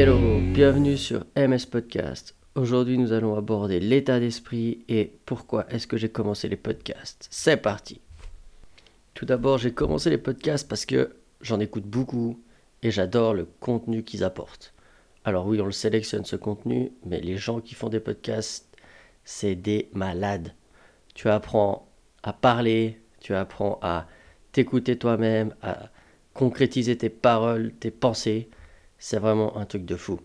Hello, bienvenue sur MS Podcast. Aujourd'hui, nous allons aborder l'état d'esprit et pourquoi est-ce que j'ai commencé les podcasts. C'est parti. Tout d'abord, j'ai commencé les podcasts parce que j'en écoute beaucoup et j'adore le contenu qu'ils apportent. Alors oui, on le sélectionne ce contenu, mais les gens qui font des podcasts, c'est des malades. Tu apprends à parler, tu apprends à t'écouter toi-même, à concrétiser tes paroles, tes pensées. C'est vraiment un truc de fou.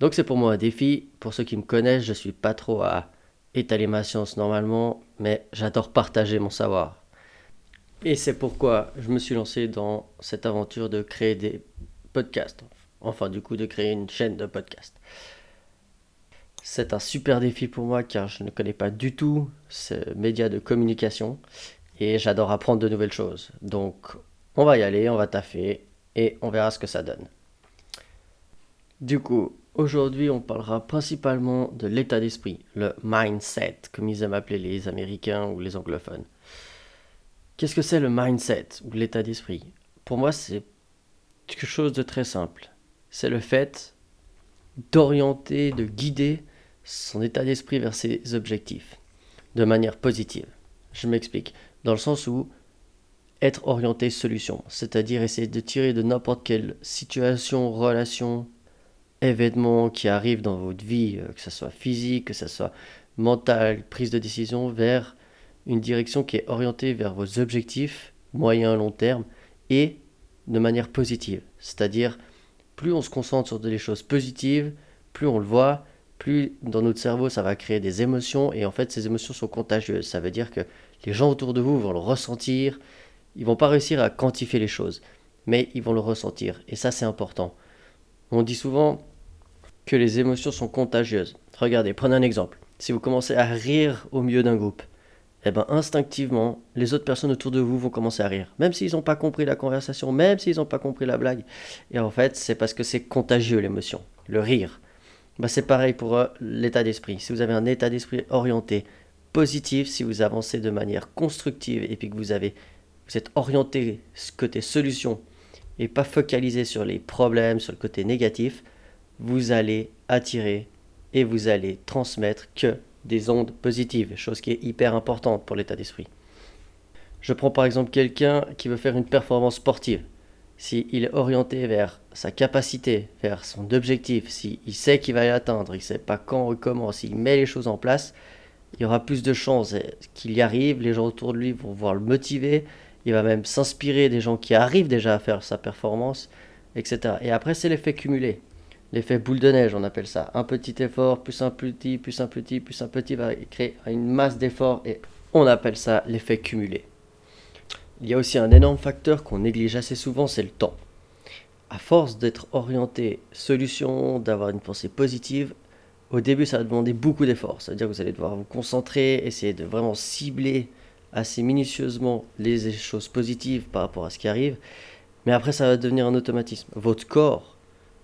Donc c'est pour moi un défi. Pour ceux qui me connaissent, je suis pas trop à étaler ma science normalement, mais j'adore partager mon savoir. Et c'est pourquoi je me suis lancé dans cette aventure de créer des podcasts. Enfin, du coup, de créer une chaîne de podcasts. C'est un super défi pour moi car je ne connais pas du tout ce média de communication et j'adore apprendre de nouvelles choses. Donc, on va y aller, on va taffer et on verra ce que ça donne. Du coup, aujourd'hui, on parlera principalement de l'état d'esprit, le mindset, comme ils aiment appeler les Américains ou les anglophones. Qu'est-ce que c'est le mindset ou l'état d'esprit? Pour moi, c'est quelque chose de très simple. C'est le fait d'orienter, de guider son état d'esprit vers ses objectifs de manière positive. Je m'explique. Dans le sens où être orienté solution, c'est-à-dire essayer de tirer de n'importe quelle situation, relation, événement qui arrive dans votre vie, euh, que ce soit physique, que ce soit mental, prise de décision, vers une direction qui est orientée vers vos objectifs, moyen, long terme, et de manière positive. C'est-à-dire, plus on se concentre sur des choses positives, plus on le voit, plus dans notre cerveau ça va créer des émotions, et en fait ces émotions sont contagieuses. Ça veut dire que les gens autour de vous vont le ressentir, ils vont pas réussir à quantifier les choses, mais ils vont le ressentir, et ça c'est important. On dit souvent que les émotions sont contagieuses. Regardez, prenez un exemple. Si vous commencez à rire au milieu d'un groupe, eh ben instinctivement, les autres personnes autour de vous vont commencer à rire. Même s'ils n'ont pas compris la conversation, même s'ils n'ont pas compris la blague. Et en fait, c'est parce que c'est contagieux l'émotion, le rire. Ben, c'est pareil pour euh, l'état d'esprit. Si vous avez un état d'esprit orienté, positif, si vous avancez de manière constructive et puis que vous, avez, vous êtes orienté côté solution et pas focalisé sur les problèmes, sur le côté négatif, vous allez attirer et vous allez transmettre que des ondes positives, chose qui est hyper importante pour l'état d'esprit. Je prends par exemple quelqu'un qui veut faire une performance sportive. S'il est orienté vers sa capacité, vers son objectif, s'il sait qu'il va y atteindre, il ne sait pas quand ou comment, s'il met les choses en place, il y aura plus de chances qu'il y arrive, les gens autour de lui vont voir le motiver, il va même s'inspirer des gens qui arrivent déjà à faire sa performance, etc. Et après, c'est l'effet cumulé. L'effet boule de neige, on appelle ça. Un petit effort, plus un petit, plus un petit, plus un petit va créer une masse d'efforts et on appelle ça l'effet cumulé. Il y a aussi un énorme facteur qu'on néglige assez souvent, c'est le temps. À force d'être orienté solution, d'avoir une pensée positive, au début ça va demander beaucoup d'efforts. C'est-à-dire que vous allez devoir vous concentrer, essayer de vraiment cibler assez minutieusement les choses positives par rapport à ce qui arrive. Mais après ça va devenir un automatisme. Votre corps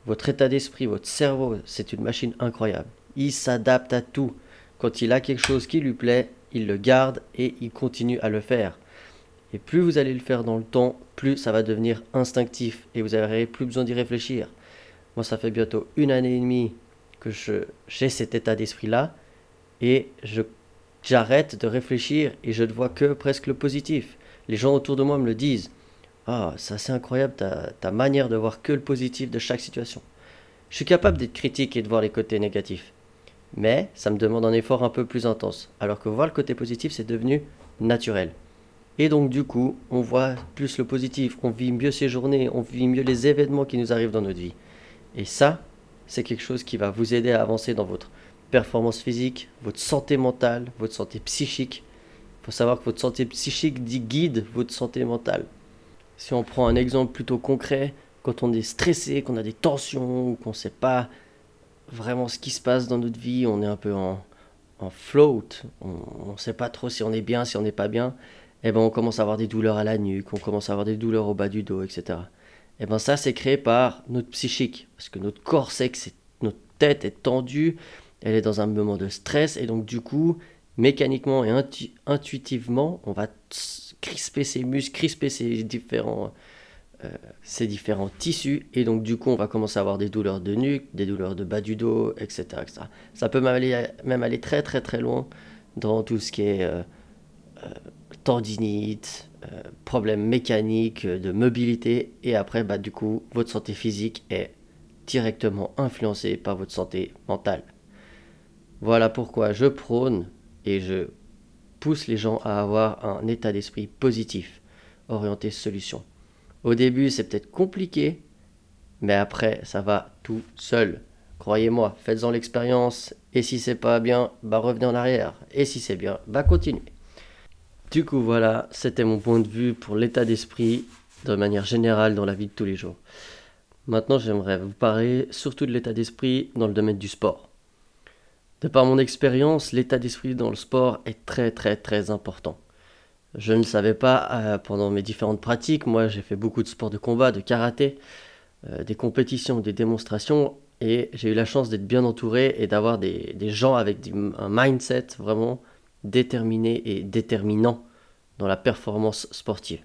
votre état d'esprit, votre cerveau, c'est une machine incroyable. Il s'adapte à tout. Quand il a quelque chose qui lui plaît, il le garde et il continue à le faire. Et plus vous allez le faire dans le temps, plus ça va devenir instinctif et vous n'aurez plus besoin d'y réfléchir. Moi, ça fait bientôt une année et demie que j'ai cet état d'esprit-là et j'arrête de réfléchir et je ne vois que presque le positif. Les gens autour de moi me le disent. Ah, c'est assez incroyable ta, ta manière de voir que le positif de chaque situation. Je suis capable d'être critique et de voir les côtés négatifs. Mais ça me demande un effort un peu plus intense. Alors que voir le côté positif, c'est devenu naturel. Et donc du coup, on voit plus le positif, on vit mieux ses journées, on vit mieux les événements qui nous arrivent dans notre vie. Et ça, c'est quelque chose qui va vous aider à avancer dans votre performance physique, votre santé mentale, votre santé psychique. Il faut savoir que votre santé psychique dit guide votre santé mentale. Si on prend un exemple plutôt concret, quand on est stressé, qu'on a des tensions, ou qu'on ne sait pas vraiment ce qui se passe dans notre vie, on est un peu en, float, on ne sait pas trop si on est bien, si on n'est pas bien, et eh ben on commence à avoir des douleurs à la nuque, on commence à avoir des douleurs au bas du dos, etc. Et eh ben ça c'est créé par notre psychique, parce que notre corps sait que notre tête est tendue, elle est dans un moment de stress, et donc du coup, mécaniquement et intuitivement, on va crisper ses muscles, crisper ses différents tissus et donc du coup on va commencer à avoir des douleurs de nuque, des douleurs de bas du dos, etc. Ça peut même aller, même aller très très très loin dans tout ce qui est tendinite, problèmes mécaniques, de mobilité et après bah, du coup votre santé physique est directement influencée par votre santé mentale. Voilà pourquoi je prône et je pousse les gens à avoir un état d'esprit positif, orienté solution. Au début, c'est peut-être compliqué, mais après, ça va tout seul. Croyez-moi, faites-en l'expérience, et si c'est pas bien, bah revenez en arrière, et si c'est bien, bah continuez. Du coup, voilà, c'était mon point de vue pour l'état d'esprit de manière générale dans la vie de tous les jours. Maintenant, j'aimerais vous parler surtout de l'état d'esprit dans le domaine du sport. De par mon expérience, l'état d'esprit dans le sport est très très très important. Je ne savais pas euh, pendant mes différentes pratiques, moi j'ai fait beaucoup de sports de combat, de karaté, euh, des compétitions, des démonstrations, et j'ai eu la chance d'être bien entouré et d'avoir des, gens avec un mindset vraiment déterminé et déterminant dans la performance sportive.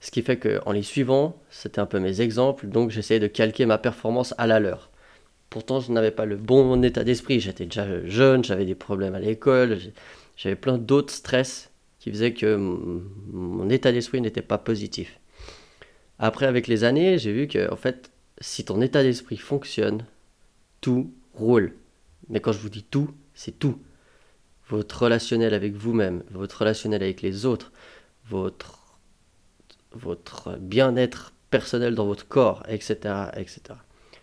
Ce qui fait qu'en les suivant, c'était un peu mes exemples, donc j'essayais de calquer ma performance à la leur. Pourtant, je n'avais pas le bon état d'esprit, j'étais déjà jeune, j'avais des problèmes à l'école, j'avais plein d'autres stress qui faisaient que mon état d'esprit n'était pas positif. Après, avec les années, j'ai vu que, en fait, si ton état d'esprit fonctionne, tout roule. Mais quand je vous dis tout, c'est tout. Votre relationnel avec vous-même, votre relationnel avec les autres, votre votre bien-être personnel dans votre corps, etc. etc.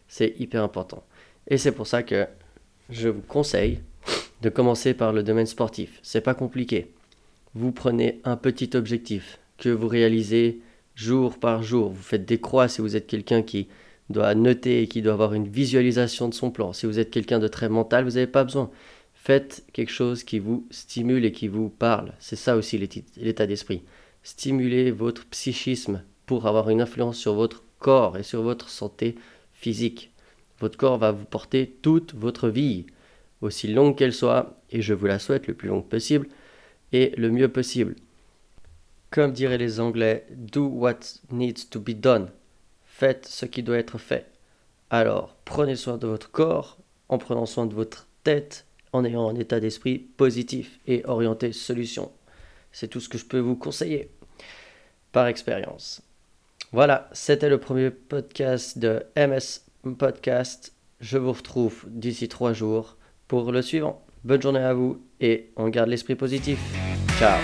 C'est hyper important. Et c'est pour ça que je vous conseille de commencer par le domaine sportif. C'est pas compliqué. Vous prenez un petit objectif que vous réalisez jour par jour. Vous faites des croix si vous êtes quelqu'un qui doit noter et qui doit avoir une visualisation de son plan. Si vous êtes quelqu'un de très mental, vous n'avez pas besoin. Faites quelque chose qui vous stimule et qui vous parle. C'est ça aussi l'état d'esprit stimuler votre psychisme pour avoir une influence sur votre corps et sur votre santé physique. Votre corps va vous porter toute votre vie, aussi longue qu'elle soit, et je vous la souhaite le plus longue possible et le mieux possible. Comme diraient les Anglais, do what needs to be done. Faites ce qui doit être fait. Alors, prenez soin de votre corps en prenant soin de votre tête, en ayant un état d'esprit positif et orienté solution. C'est tout ce que je peux vous conseiller par expérience. Voilà, c'était le premier podcast de MS Podcast. Je vous retrouve d'ici trois jours pour le suivant. Bonne journée à vous et on garde l'esprit positif. Ciao